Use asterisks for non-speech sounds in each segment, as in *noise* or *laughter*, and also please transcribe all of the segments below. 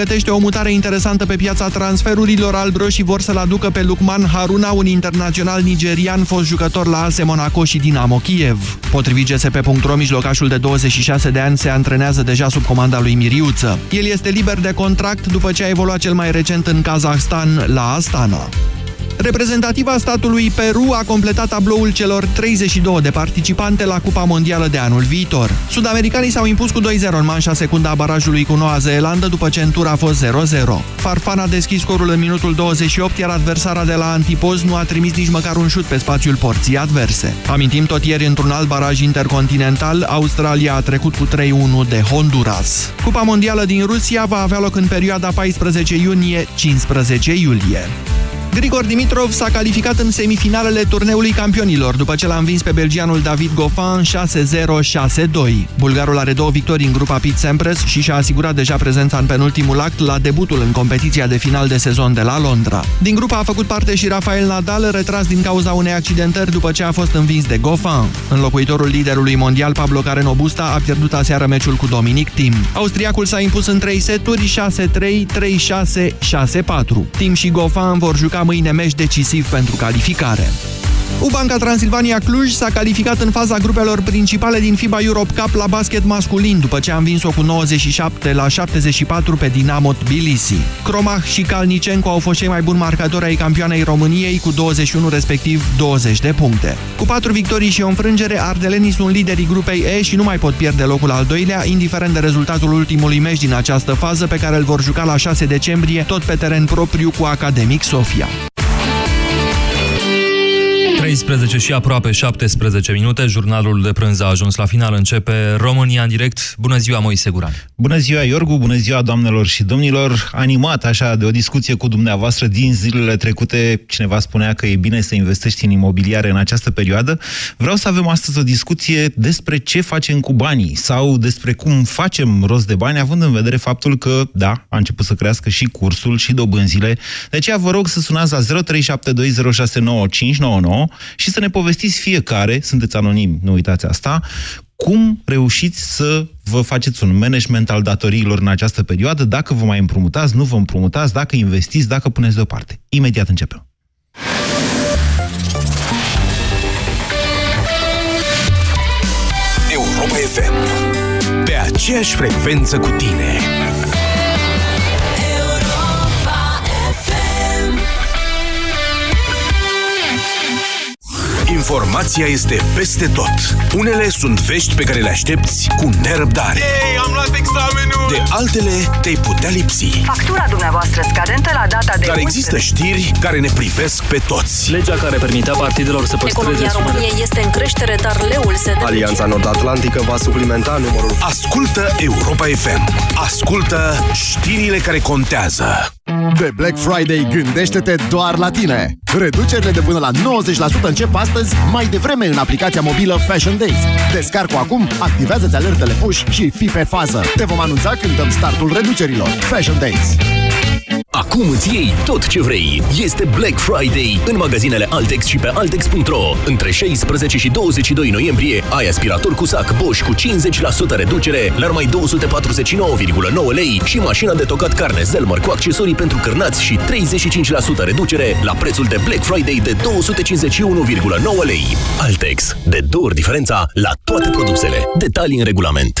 Gătește o mutare interesantă pe piața transferurilor. Albroșii vor să-l aducă pe Lukman Haruna, un internațional nigerian, fost jucător la ASE Monaco și Dinamo Kiev. Potrivit GSP.ro, mijlocașul de 26 de ani se antrenează deja sub comanda lui Miriuță. El este liber de contract după ce a evoluat cel mai recent în Kazahstan la Astana. Reprezentativa statului Peru a completat tabloul celor 32 de participante la Cupa Mondială de anul viitor. Sudamericanii s-au impus cu 2-0 în manșa secundă a barajului cu Noua Zeelandă după ce în tur a fost 0-0. Farfan a deschis scorul în minutul 28, iar adversara de la Antipoz nu a trimis nici măcar un șut pe spațiul porții adverse. Amintim tot ieri într-un alt baraj intercontinental, Australia a trecut cu 3-1 de Honduras. Cupa Mondială din Rusia va avea loc în perioada 14 iunie-15 iulie. Grigor Dimitrov s-a calificat în semifinalele turneului campionilor, după ce l-a învins pe belgianul David Goffin 6-0-6-2. Bulgarul are două victorii în grupa Pit Sampras și și-a asigurat deja prezența în penultimul act la debutul în competiția de final de sezon de la Londra. Din grupa a făcut parte și Rafael Nadal, retras din cauza unei accidentări după ce a fost învins de Goffin. Înlocuitorul liderului mondial, Pablo Carreno Busta, a pierdut aseară meciul cu Dominic Tim. Austriacul s-a impus în 3 seturi 6-3, 3-6, 6-4. Tim și Goffin vor juca mâine meci decisiv pentru calificare. Ubanca Transilvania Cluj s-a calificat în faza grupelor principale din FIBA Europe Cup la basket masculin, după ce a învins-o cu 97 la 74 pe Dinamo Tbilisi. Cromach și Kalnicenko au fost cei mai buni marcatori ai campioanei României cu 21 respectiv 20 de puncte. Cu patru victorii și o înfrângere, ardelenii sunt liderii grupei E și nu mai pot pierde locul al doilea, indiferent de rezultatul ultimului meci din această fază, pe care îl vor juca la 6 decembrie, tot pe teren propriu cu Academic Sofia. 13 și aproape 17 minute, jurnalul de prânz a ajuns la final, începe România în direct. Bună ziua, Moise Guran! Bună ziua, Iorgu, bună ziua, doamnelor și domnilor! Animat așa de o discuție cu dumneavoastră din zilele trecute, cineva spunea că e bine să investești în imobiliare în această perioadă. Vreau să avem astăzi o discuție despre ce facem cu banii sau despre cum facem rost de bani, având în vedere faptul că, da, a început să crească și cursul și dobânzile. De aceea vă rog să sunați la 0372069599 și să ne povestiți fiecare, sunteți anonimi, nu uitați asta, cum reușiți să vă faceți un management al datoriilor în această perioadă, dacă vă mai împrumutați, nu vă împrumutați, dacă investiți, dacă puneți deoparte. Imediat începem. Europa FM. Pe aceeași frecvență cu tine. Informația este peste tot. Unele sunt vești pe care le aștepți cu nerăbdare. Ei, am luat examenul! De altele te-ai putea lipsi. Factura dumneavoastră scadentă la data de... Dar există știri care ne privesc pe toți. Legea care permitea partidelor să păstreze Economia sumele. României este în creștere, dar leul se deduce. Alianța Nord-Atlantică va suplimenta numărul. Ascultă Europa FM. Ascultă știrile care contează. De Black Friday gândește-te doar la tine! Reducerile de până la 90% încep astăzi, mai devreme în aplicația mobilă Fashion Days. Descarcă-o acum, activează-ți alertele push și fii pe fază. Te vom anunța când dăm startul reducerilor. Fashion Days. Acum îți iei tot ce vrei. Este Black Friday în magazinele Altex și pe Altex.ro. Între 16 și 22 noiembrie ai aspirator cu sac Bosch cu 50% reducere la numai 249,9 lei și mașina de tocat carne Zelmer cu accesorii pentru cârnați și 35% reducere la prețul de Black Friday de 251,9 lei. Altex. De două ori diferența la toate produsele. Detalii în regulament.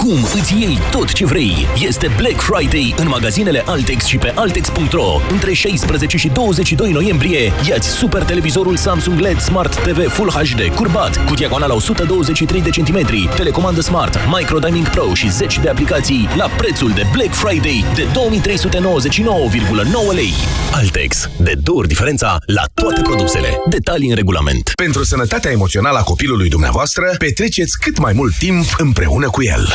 Acum îți iei tot ce vrei. Este Black Friday în magazinele Altex și pe Altex.ro. Între 16 și 22 noiembrie, iați super televizorul Samsung LED Smart TV Full HD curbat cu diagonala 123 de centimetri, telecomandă smart, Micro Dining Pro și 10 de aplicații la prețul de Black Friday de 2399,9 lei. Altex. De două ori diferența la toate produsele. Detalii în regulament. Pentru sănătatea emoțională a copilului dumneavoastră, petreceți cât mai mult timp împreună cu el.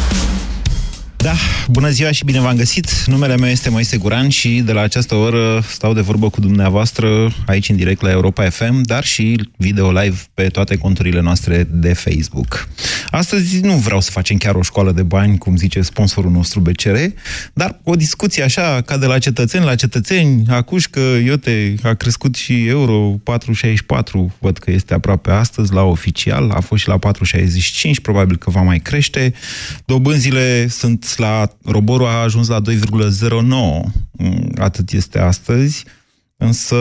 Da, bună ziua și bine v-am găsit. Numele meu este Moise Guran și de la această oră stau de vorbă cu dumneavoastră aici în direct la Europa FM, dar și video live pe toate conturile noastre de Facebook. Astăzi nu vreau să facem chiar o școală de bani, cum zice sponsorul nostru BCR, dar o discuție așa, ca de la cetățeni la cetățeni, acuși că, iote, a crescut și euro 4,64, văd că este aproape astăzi la oficial, a fost și la 4,65, probabil că va mai crește. Dobânzile sunt la roborul a ajuns la 2,09, mm, atât este astăzi, însă,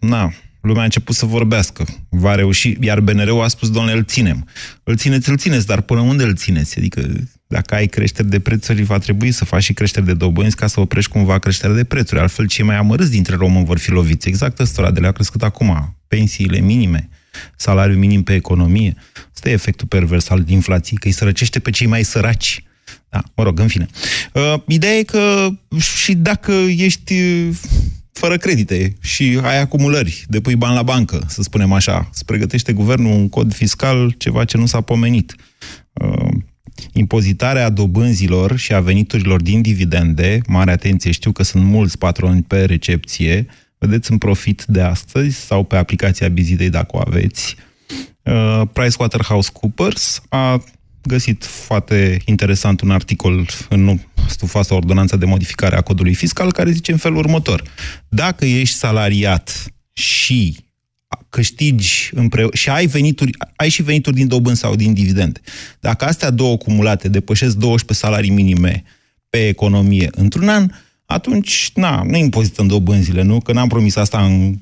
na, lumea a început să vorbească. Va reuși, iar BNR-ul a spus, domnule, îl ținem. Îl țineți, îl țineți, dar până unde îl țineți? Adică, dacă ai creșteri de prețuri, va trebui să faci și creșteri de dobânzi ca să oprești cumva creșterea de prețuri. Altfel, cei mai amărâți dintre români vor fi loviți. Exact ăstora de le-a crescut acum. Pensiile minime, salariul minim pe economie. Asta e efectul pervers al inflației, că îi sărăcește pe cei mai săraci. Da, mă rog, în fine. Uh, ideea e că și dacă ești uh, fără credite și ai acumulări, depui bani la bancă, să spunem așa, se pregătește guvernul un cod fiscal, ceva ce nu s-a pomenit. Uh, impozitarea dobânzilor și a veniturilor din dividende, mare atenție, știu că sunt mulți patroni pe recepție, vedeți în profit de astăzi sau pe aplicația Bizidei dacă o aveți, uh, PricewaterhouseCoopers a găsit foarte interesant un articol în stufoasa ordonanța de modificare a codului fiscal care zice în felul următor. Dacă ești salariat și câștigi împreună și ai venituri, ai și venituri din dobând sau din dividende. Dacă astea două cumulate depășesc 12 salarii minime pe economie într-un an, atunci, na, nu impozităm dobânzile, nu? Că n-am promis asta în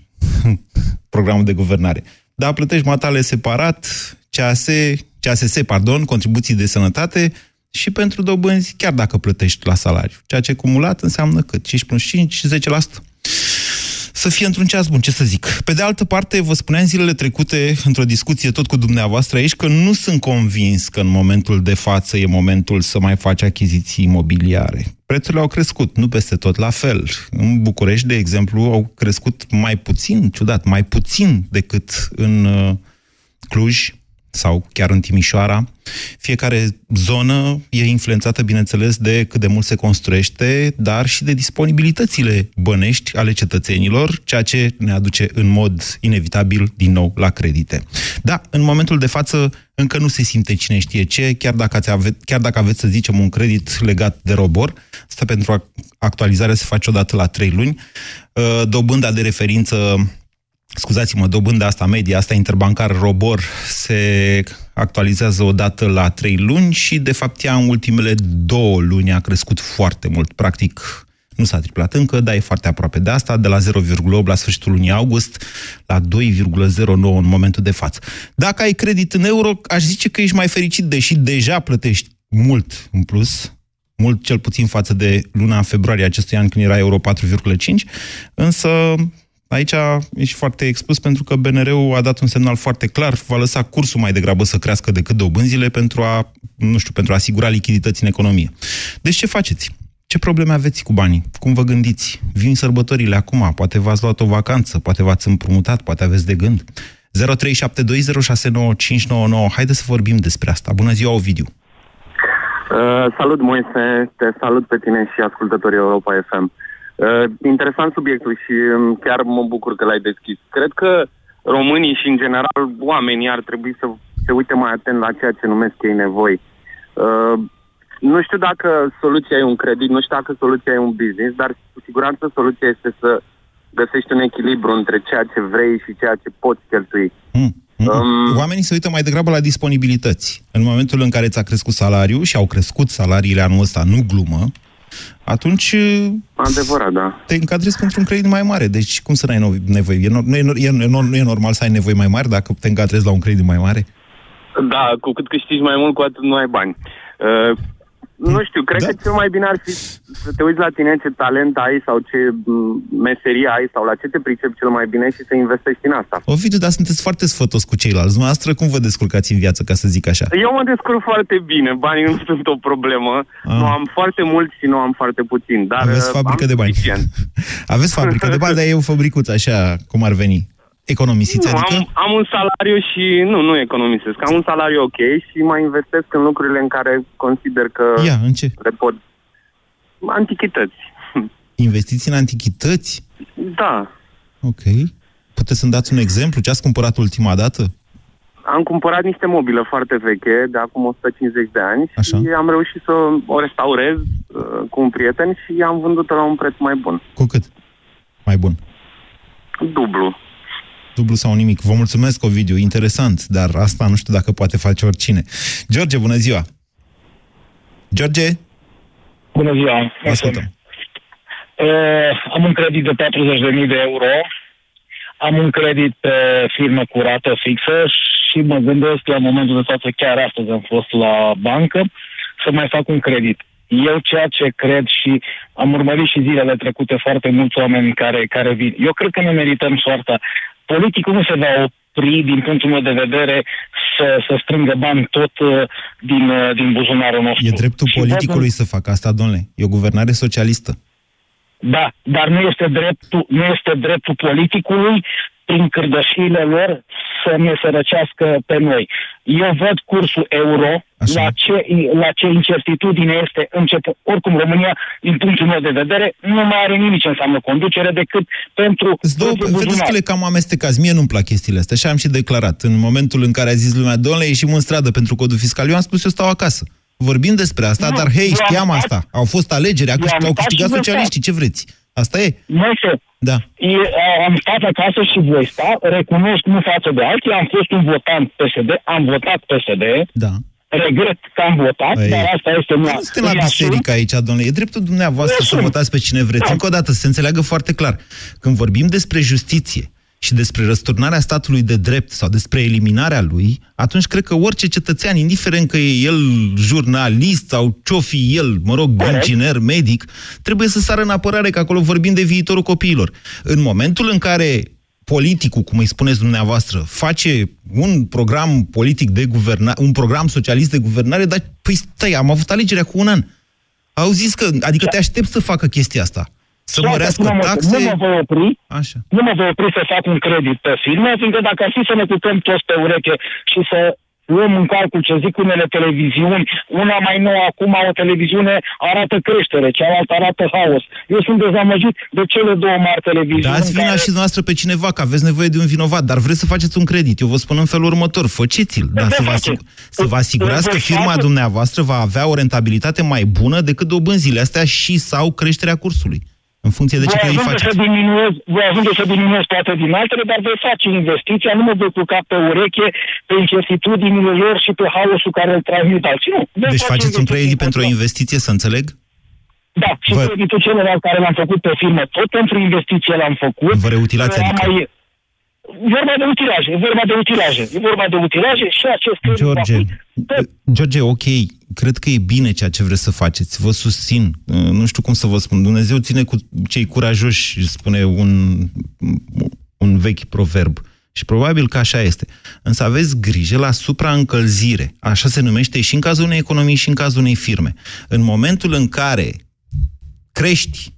*laughs* programul de guvernare. Dar plătești matale separat, CAS, CASS, pardon, contribuții de sănătate și pentru dobânzi, chiar dacă plătești la salariu. Ceea ce cumulat înseamnă cât? 5 plus 5, 10%. Să fie într-un ceas bun, ce să zic. Pe de altă parte, vă spuneam zilele trecute, într-o discuție tot cu dumneavoastră aici, că nu sunt convins că în momentul de față e momentul să mai faci achiziții imobiliare. Prețurile au crescut, nu peste tot la fel. În București, de exemplu, au crescut mai puțin, ciudat, mai puțin decât în uh, Cluj, sau chiar în Timișoara. Fiecare zonă e influențată, bineînțeles, de cât de mult se construiește, dar și de disponibilitățile bănești ale cetățenilor, ceea ce ne aduce în mod inevitabil din nou la credite. Da, în momentul de față încă nu se simte cine știe ce, chiar dacă, ați ave- chiar dacă aveți, să zicem, un credit legat de robor, asta pentru actualizare se face odată la trei luni, uh, dobânda de referință scuzați-mă, dobânda asta media, asta interbancar Robor, se actualizează odată la trei luni și, de fapt, ea în ultimele două luni a crescut foarte mult. Practic, nu s-a triplat încă, dar e foarte aproape de asta, de la 0,8 la sfârșitul lunii august la 2,09 în momentul de față. Dacă ai credit în euro, aș zice că ești mai fericit, deși deja plătești mult în plus, mult cel puțin față de luna februarie acestui an când era euro 4,5, însă Aici ești foarte expus pentru că BNR-ul a dat un semnal foarte clar, va lăsa cursul mai degrabă să crească decât dobânzile pentru a, nu știu, pentru a asigura lichidități în economie. Deci ce faceți? Ce probleme aveți cu banii? Cum vă gândiți? Vin sărbătorile acum, poate v-ați luat o vacanță, poate v-ați împrumutat, poate aveți de gând. 0372069599. Haideți să vorbim despre asta. Bună ziua, Ovidiu! Uh, salut, Moise, te salut pe tine și ascultătorii Europa FM. Uh, Uh, interesant subiectul și um, chiar mă bucur că l-ai deschis. Cred că românii și, în general, oamenii ar trebui să se uite mai atent la ceea ce numesc ei nevoi. Uh, nu știu dacă soluția e un credit, nu știu dacă soluția e un business, dar cu siguranță soluția este să găsești un echilibru între ceea ce vrei și ceea ce poți cheltui. Mm. Um, Oamenii se uită mai degrabă la disponibilități. În momentul în care ți-a crescut salariul și au crescut salariile anul ăsta, nu glumă, atunci Adevărat, da. te încadrezi pentru un credit mai mare. Deci cum să n-ai nevoie? E, nu, e, e, nu e normal să ai nevoie mai mari dacă te încadrezi la un credit mai mare? Da, cu cât câștigi mai mult, cu atât nu ai bani. Uh, nu știu, cred Da. că cel mai bine ar fi să te uiți la tine ce talent ai sau ce m, meserie ai sau la ce te pricepi cel mai bine și să investești în asta. Ovidiu, dar sunteți foarte sfătos cu ceilalți. Dumneavoastră, cum vă descurcați în viață, ca să zic așa? Eu mă descurc foarte bine, banii nu sunt o problemă, nu am foarte mult și nu am foarte puțin, dar Ah. Aveți uh, fabrică am de bani. suficient. *laughs* Aveți fabrică de bani, dar e o fabricuță, așa cum ar veni. Economisiți, Nu, adică? am, am un salariu și nu, nu economisesc. Am un salariu ok și mai investesc în lucrurile în care consider că Ia, în ce? le pot... Antichități. Investiți în antichități? Da. Ok. Puteți să-mi dați un exemplu? Ce ați cumpărat ultima dată? Am cumpărat niște mobilă foarte veche, de acum 150 de ani, Așa. și am reușit să o restaurez uh, cu un prieten și am vândut-o la un preț mai bun. Cu cât? Mai bun. Dublu. Dublu sau nimic. Vă mulțumesc, Ovidiu. Interesant, dar asta nu știu dacă poate face oricine. George, bună ziua! George? Bună ziua! Vă ascultăm. Uh, am un credit de 40.000 de euro, am un credit pe firmă curată fixă și mă gândesc la momentul de față, chiar astăzi am fost la bancă, să mai fac un credit. Eu ceea ce cred și am urmărit și zilele trecute foarte mulți oameni care, care vin. Eu cred că ne merităm soarta. Politicul nu se va opri, din punctul meu de vedere, să, să strângă bani tot uh, din, uh, din buzunarul nostru. E dreptul Și politicului vedem- să facă asta, domnule. E o guvernare socialistă. Da, dar nu este dreptul, nu este dreptul politicului prin cârdășiile lor să ne sărăcească pe noi. Eu văd cursul euro, la ce, la ce incertitudine este început. Oricum, România, din punctul meu de vedere, nu mai are nimic ce înseamnă conducere decât pentru... Două, pentru vedeți buzunar. că le cam amestecați. Mie nu-mi plac chestiile astea și am și declarat. În momentul în care a zis lumea, domnule, ieșim în stradă pentru codul fiscal, eu am spus, eu stau acasă. Vorbim despre asta, Nu, dar hei, eu am știam stat- asta. Au fost alegeri, a eu am câștig- au stat câștigat și voi socialiștii, ce vreți? Asta e? Moise, Da. e, a- am stat acasă și voi sta, recunosc nu față de alții, am fost un votant PSD, am votat PSD, Da. regret că am votat, Păi, dar asta este Nu mea. suntem la îmi asum. biserică aici, domnule. E dreptul dumneavoastră să Sunt. votați pe cine vreți. Încă o dată, să se înțeleagă foarte clar. Când vorbim despre justiție și despre răsturnarea statului de drept sau despre eliminarea lui, atunci cred că orice cetățean, indiferent că e el jurnalist sau ce-o fi el, mă rog, inginer, medic, trebuie să sară în apărare, că acolo vorbim de viitorul copiilor. În momentul în care politicul, cum îi spuneți dumneavoastră, face un program politic de guvernare, un program socialist de guvernare, dar, păi stai, am avut alegerea cu un an. Au zis că, adică te aștept să facă chestia asta. Să Da, mărească dar nu mă- taxe. Nu mă voi opri, Așa. nu mă voi opri să fac un credit pe firme, fiindcă dacă ar fi să ne culcăm toți pe ureche și să luăm în calcul ce zic unele televiziuni, una mai nouă acum, o televiziune arată creștere, cealaltă arată haos. Eu sunt dezamăgit de cele două mari televiziuni. Dați vina care- și dumneavoastră pe cineva, că aveți nevoie de un vinovat, dar vreți să faceți un credit. Eu vă spun în felul următor, faceți-l, dar să vă, asig- să vă asigurați că firma dumneavoastră va avea o rentabilitate mai bună decât dobânzile astea și sau creșterea cursului, în funcție de ce voi credit ajunge faceți. să diminuez, voi ajunge să diminuez toate din altele, dar voi face investiția, nu mă voi culca pe ureche, pe incertitudinile lor și pe haosul care îl transmit alții. Nu. Voi Deci face faceți un investiții credit pentru o pentru- investiție, să înțeleg? Da, și Vă- creditul celălalt care l-am făcut pe firmă, tot pentru investiție l-am făcut. Vă reutilați, Am adică? Mai... Vorba de utilaje, e vorba de utilaje, e vorba de utilaje și acest credit va George, fi George, ok, cred că e bine ceea ce vreți să faceți, vă susțin, Uh, nu știu cum să vă spun, Dumnezeu ține cu cei curajoși, spune un, un vechi proverb. Și probabil că așa este. Însă aveți grijă la supraîncălzire. Așa se numește și în cazul unei economii și în cazul unei firme. În momentul în care crești,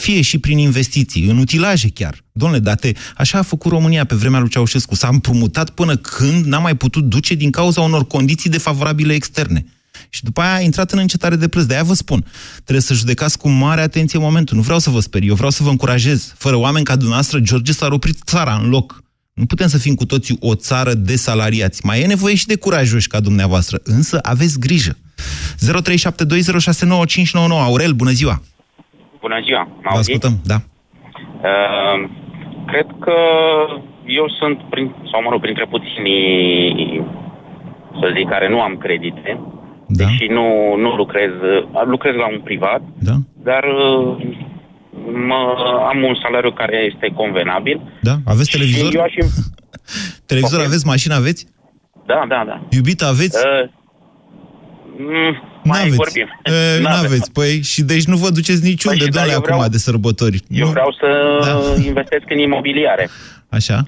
fie și prin investiții, în utilaje chiar. Domnule, date, așa a făcut România pe vremea lui Ceaușescu. S-a împrumutat până când n-a mai putut duce din cauza unor condiții defavorabile externe. Și după aia a intrat în încetare de preț. De-aia vă spun, trebuie să judecați cu mare atenție momentul. Nu vreau să vă sperii, eu vreau să vă încurajez. Fără oameni ca dumneavoastră, George s-ar opri țara în loc. Nu putem să fim cu toții o țară de salariați. Mai e nevoie și de curajoși ca dumneavoastră. Însă aveți grijă. 0372069599 Aurel, bună ziua! Bună ziua, mă Vă auziți? ascultăm, da. Uh, cred că eu sunt, prin, sau mă rog, printre puținii, să zic, care nu am credite. Da. Și nu, nu lucrez, uh, lucrez la un privat, Da. dar uh, mă, am un salariu care este convenabil. Da? Aveți televizor? Și eu aș... *laughs* Televizor Ok. aveți? Mașină aveți? Da, da, da. Iubită aveți? Uh, mm, mai N-aveți. vorbim. E, n-aveți. Păi, și deci nu vă duceți niciunde, Păi și da, domnule, eu acum vreau- de sărbători. Eu nu? vreau să Da. *laughs* investesc în imobiliare. Așa?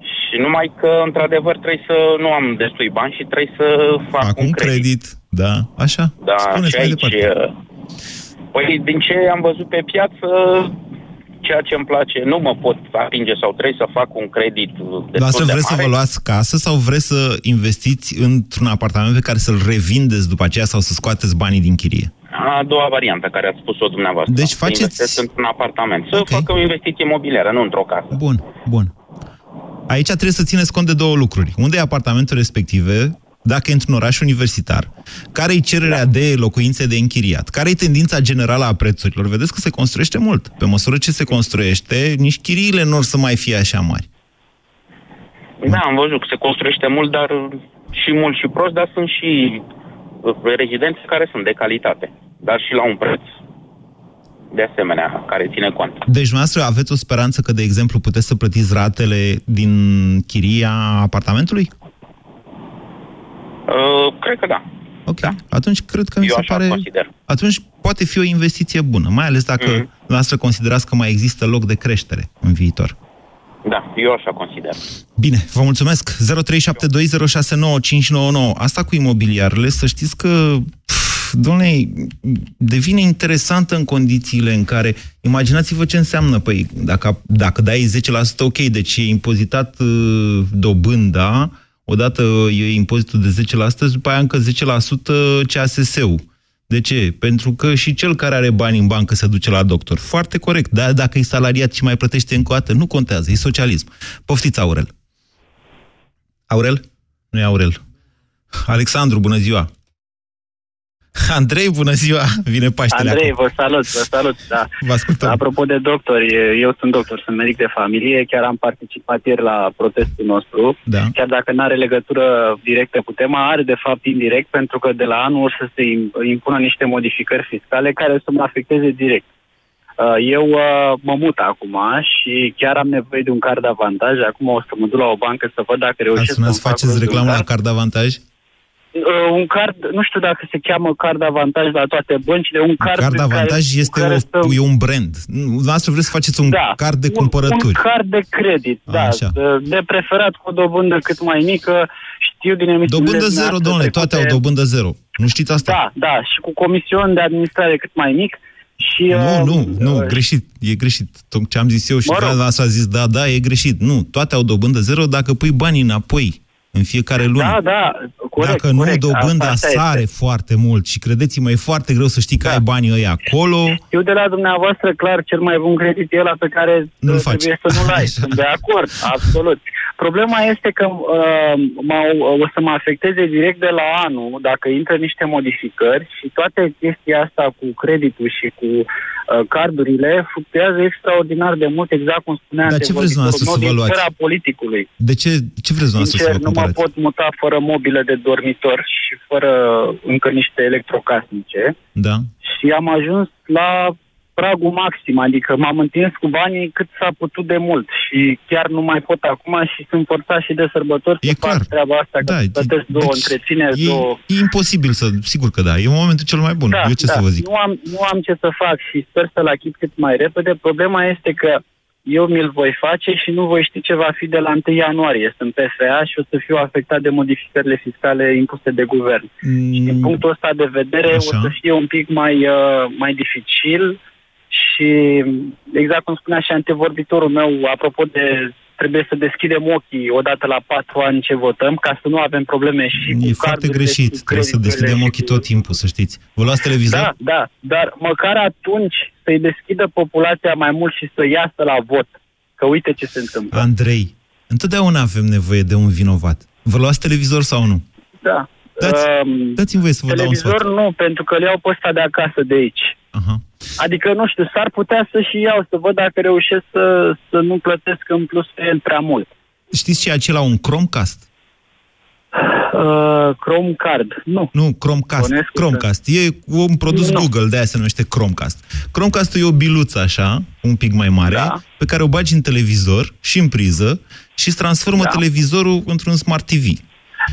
Și numai că, într-adevăr, trebuie să nu am destui bani și trebuie să fac Acum un credit. credit. Da, așa. Da, Spuneți și mai aici... departe. uh, Păi, din ce am văzut pe piață, ceea ce îmi place, nu mă pot atinge sau trebuie să fac un credit uh, destul Noastră de vreți să mare. vă luați casă sau vreți să investiți într-un apartament pe care să-l revindeți după aceea sau să scoateți banii din chirie? A doua variantă care ați spus-o dumneavoastră. Deci Să faceți- investesc într-un apartament. Să Ok. fac o investiție imobiliară, nu într-o casă. Bun, bun. Aici trebuie să țineți cont de două lucruri. Unde e apartamentul respective, dacă e într-un oraș universitar, care e cererea de locuințe de închiriat, care e tendința generală a prețurilor. Vedeți că se construiește mult. Pe măsură ce se construiește, nici chiriile nu or să mai fie așa mari. Da, am văzut că se construiește mult, dar și mult și prost, dar sunt și uh, rezidențe care sunt de calitate, dar și la un preț de asemenea, care ține cont. Deci, noastră aveți o speranță că, de exemplu, puteți să plătiți ratele din chiria apartamentului? Uh, cred că da. Ok. Da. Atunci cred că mi Eu se așa pare... consider. Atunci poate fi o investiție bună, mai ales dacă Mhm. mm-hmm. noastră considerați că mai există loc de creștere în viitor. Da, eu așa consider. Bine, vă mulțumesc. 0372069599. Asta cu imobiliarele, să știți că, pf, domnule, devine interesantă în condițiile în care, imaginați-vă ce înseamnă, păi, dacă, dacă dai 10%, ok, deci e impozitat uh, dobânda, odată e impozitul de 10%, după aia încă 10% CASS-ul. De ce? Pentru că și cel care are bani în bancă se duce la doctor. Foarte corect. Dar dacă e salariat și mai plătește încă o dată, nu contează. E socialism. Poftiți, Aurel. Aurel? Nu e Aurel. Alexandru, bună ziua! Andrei, bună ziua! Vine Paștele Andrei, acum. vă salut, vă salut, da. Vă ascultăm. Apropo de doctori, eu sunt doctor, sunt medic de familie, chiar am participat ieri la protestul nostru, Da. chiar dacă nu are legătură directă cu tema, are de fapt indirect, pentru că de la anul o să se im- impună niște modificări fiscale care să mă afecteze direct. Uh, Eu uh, mă mut acum și chiar am nevoie de un card de avantaj. Acum o să mă duc la o bancă să văd dacă Ați reușesc sunat să să-mi fac faceți rost de un reclamă la card. card avantaj? Uh, un card, nu știu dacă se cheamă card avantaj la toate băncile, un card... Card pe care- avantaj cu este care o, să- e un brand. Noastră vreți să faceți un Da, card de un- cumpărături. Un card de credit, da. Așa. De preferat cu o dobândă cât mai mică. Știu din emisiunile Dobândă zero, dumneavoastră domnule, toate au trecute- dobândă zero. Nu știți asta? Da, da, și cu comision de administrare cât mai mic. Și, Nu, uh, nu, nu, uh, greșit. E greșit. Tot Ce am zis eu și Mă rog. dumneavoastră a zis, da, da, e greșit. Nu, toate au dobândă zero dacă pui banii înapoi în fiecare lună. Da, da, corect, Dacă nu, corect. dobânda Asta- asta sare este. foarte mult și credeți-mă, e foarte greu să știi că ai banii ăia acolo. Eu de la dumneavoastră, clar, cel mai bun credit e ăla pe care Nu-l uh, faci. trebuie să nu-l ai. *laughs* Sunt de acord, absolut. Problema este că uh, m-au, o să mă afecteze direct de la anul dacă intră niște modificări și toate chestia asta cu creditul și cu uh, cardurile fluctuează extraordinar de mult, exact cum spunea Dar ce vreți antevorbitorul dumneavoastră meu, să vă din luați? sfera politicului. De ce, ce vreți dumneavoastră să Sincer, vă nu mă cumpărați? pot muta fără mobilă de dormitor și fără încă niște electrocasnice Da? și am ajuns la pragul maxim, adică m-am întins cu banii cât s-a putut de mult și chiar nu mai pot acum și sunt forțat și de sărbători E să clar. fac treaba asta, că Da, plătesc două deci întrețineri, E, două... e imposibil să... Sigur că da, e momentul cel mai bun. Da, Eu ce da. să vă zic? Nu am, nu am ce să fac și sper să-l achit cât mai repede. Problema este că eu mi-l voi face și nu voi ști ce va fi de la 1 ianuarie. Sunt PFA și o să fiu afectat de modificările fiscale impuse de guvern. Și din punctul ăsta de vedere Mm. Așa. o să fie un pic mai, uh, mai dificil și exact cum spunea și antevorbitorul meu, apropo de trebuie să deschidem ochii odată la patru ani ce votăm, ca să nu avem probleme și cu E foarte cardurile greșit. și cu Trebuie să crediturile deschidem și ochii cu- tot timpul, să știți. Vă luați televizor? Da, da, dar măcar atunci să-i deschidă populația mai mult și să iasă la vot. Că uite ce se întâmplă. Andrei, întotdeauna avem nevoie de un vinovat. Vă luați televizor sau nu? Da. Dați- Um, Dați-mi voie să vă dau un televizor sfat. nu, pentru că le iau pe ăsta de acasă de aici. Aha. Adică, nu știu, s-ar putea să și iau, să văd dacă reușesc să, să nu plătesc în plus pe el prea mult. Știți ce e acela un Chromecast? Uh, Chromecard, nu. Nu, Chromecast. Bănuiesc că- Chromecast. E un produs Nu. Google, de aia se numește Chromecast. Chromecast e o biluță așa, un pic mai mare, Da. pe care o bagi în televizor și în priză și îți transformă Da. televizorul într-un Smart TV.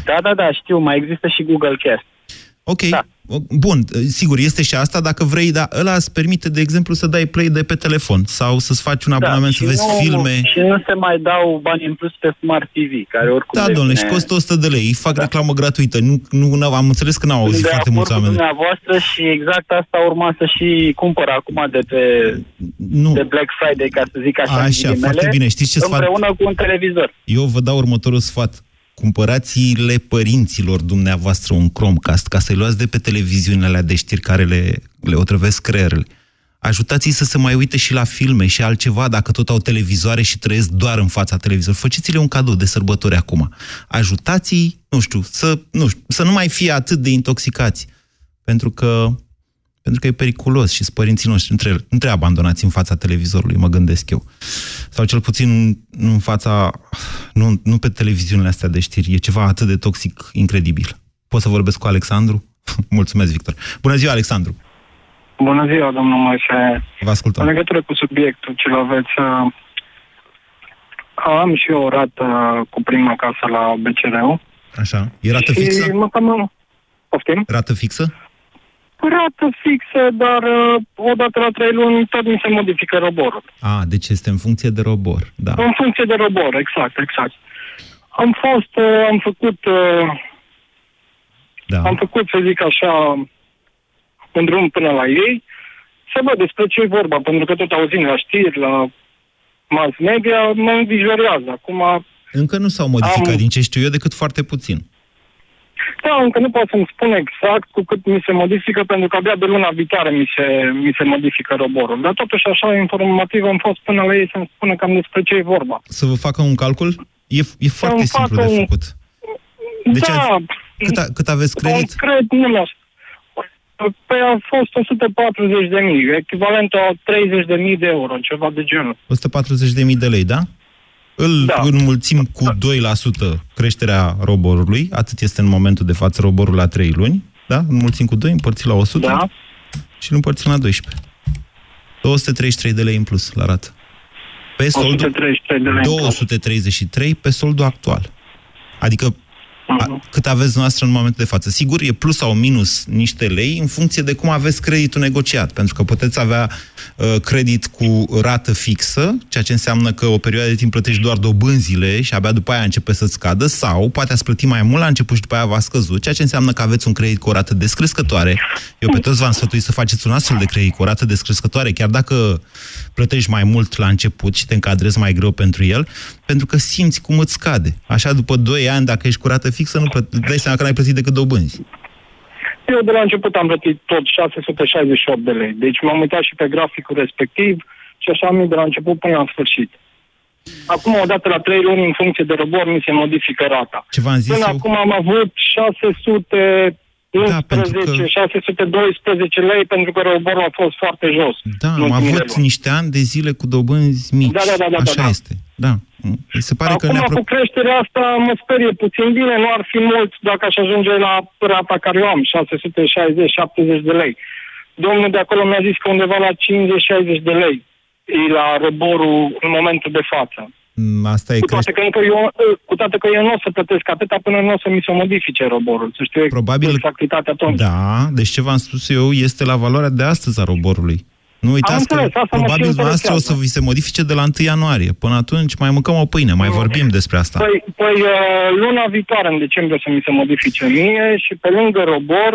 Da, da, da, știu, mai există și Google Cast. Ok, Da. Bun, sigur, este și asta dacă vrei, dar ăla îți permite, de exemplu, să dai play de pe telefon sau să-ți faci un abonament, să Da, și vezi nu, filme. Și nu se mai dau bani în plus pe Smart TV, care oricum Da, domnule, și devine- costă 100 de lei. Îi fac reclamă gratuită. Nu, nu, n-au- am înțeles că n-au auzit Sunt de foarte acord mulți cu oameni. dumneavoastră și exact asta urma să și cumpăr acum de pe nu. de Black Friday, ca să zic așa, în Așa, ghilimele, foarte bine. Știți ce sfat? împreună cu un televizor. Eu vă dau următorul sfat. Cumpărați-le părinților dumneavoastră un Chromecast ca să-i luați de pe televiziunile alea de știri care le, le otrăvesc creierele. Ajutați-i să se mai uite și la filme și altceva dacă tot au televizoare și trăiesc doar în fața televizorului. Faceți-le un cadou de sărbători acum. Ajutați-i, nu știu, să nu, știu, să nu mai fie atât de intoxicați. Pentru că pentru că e periculos și părinții noștri nu trebuie, nu trebuie abandonați în fața televizorului, mă gândesc eu. Sau cel puțin nu în fața, nu, nu pe televiziunile astea de știri. E ceva atât de toxic, incredibil. Pot să vorbesc cu Alexandru? *laughs* Mulțumesc, Victor. Bună ziua, Alexandru! Bună ziua, domnul Moise. Vă ascultăm. În legătură cu subiectul ce aveți, uh, am și eu o rată cu prima casă la BCR-ul. Așa. E rată și fixă? Mă cam... Poftim? Rată fixă? Rată fixă, dar uh, odată la trei luni tot mi se modifică roborul. A, deci este în funcție de robor. Da. În funcție de robor, exact, exact. Am fost, uh, am făcut, uh, da. am făcut, să zic așa, un drum până la ei, să văd despre ce e vorba, pentru că tot auzim la știri, la mass media, mă îngrijorează. Acum, Încă nu s-au modificat, Am- din ce știu eu, decât foarte puțin. Da, încă nu pot să-mi spun exact cu cât mi se modifică, pentru că abia de luna viitoare mi se, mi se modifică roborul. Dar totuși, așa, informativ, am fost până la ei să-mi spună cam despre ce e vorba. Să vă facă un calcul? E, e foarte Să-mi simplu facă de un- făcut. Deci da, ați- Cât, a, cât aveți credit? Concret, nu mi-a Păi a fost 140 de mii, echivalentul a 30 de mii de euro, ceva de genul. 140.000 de lei, da? Îl da. înmulțim cu 2% creșterea roborului, atât este în momentul de față roborul la 3 luni, da? Înmulțim cu 2, împărțim la 100 Da. și îl împărțim la 12. 233 de lei în plus la rată. Pe soldul, 133 de lei în plus. 233 pe soldul actual. Adică a, cât aveți noastră în momentul de față. Sigur, e plus sau minus niște lei în funcție de cum aveți creditul negociat, pentru că puteți avea uh, credit cu rată fixă, ceea ce înseamnă că o perioadă de timp plătești doar dobânzile și abia după aia începe să-ți scadă, sau poate ați plăti mai mult la început și după aia va scăzut, ceea ce înseamnă că aveți un credit cu o rată descrescătoare. Eu pe toți v-am sfătuit să faceți un astfel de credit cu o rată descrescătoare, chiar dacă plătești mai mult la început și te încadrezi mai greu pentru el, pentru că simți cum îți scade. Așa, după 2 ani, dacă ești cu rată fixă, nu plăt- îți dai seama că n-ai plătit decât dobânzi. Eu de la început am plătit tot 668 de lei. Deci m-am uitat și pe graficul respectiv și așa am de la început până la sfârșit. Acum, odată la 3 luni, în funcție de robor, mi se modifică rata. Ce v-am zis Până eu? acum am avut 611, Da, pentru că- 612 lei pentru că roborul a fost foarte jos. Da, în am ultimele avut luni. niște ani de zile cu dobânzi mici. Da, da, da, da, Așa da, da. este. Da. Mi se pare că Acum, ne cu creșterea asta, mă sperie puțin bine. Nu ar fi mult dacă aș ajunge la rata care o am, 660-70 de lei. Domnul de acolo mi-a zis că undeva la 50-60 de lei e la roborul în momentul de față. Mm, Asta e Cu toate, creștere. că încă eu, cu toate că eu nu o să plătesc atâta până nu o să mi se modifice roborul. Să știu Probabil- exactitatea atunci. Da, deci ce v-am spus eu este la valoarea de astăzi a roborului. Nu uitați Am înțeles, că asta mă și probabil noastră o să interesează. vi se modifice de la 1 ianuarie. Până atunci mai mâncăm o pâine, mai vorbim despre asta. Păi, păi uh, luna viitoare, în decembrie, o să mi se modifice mie și pe lângă robor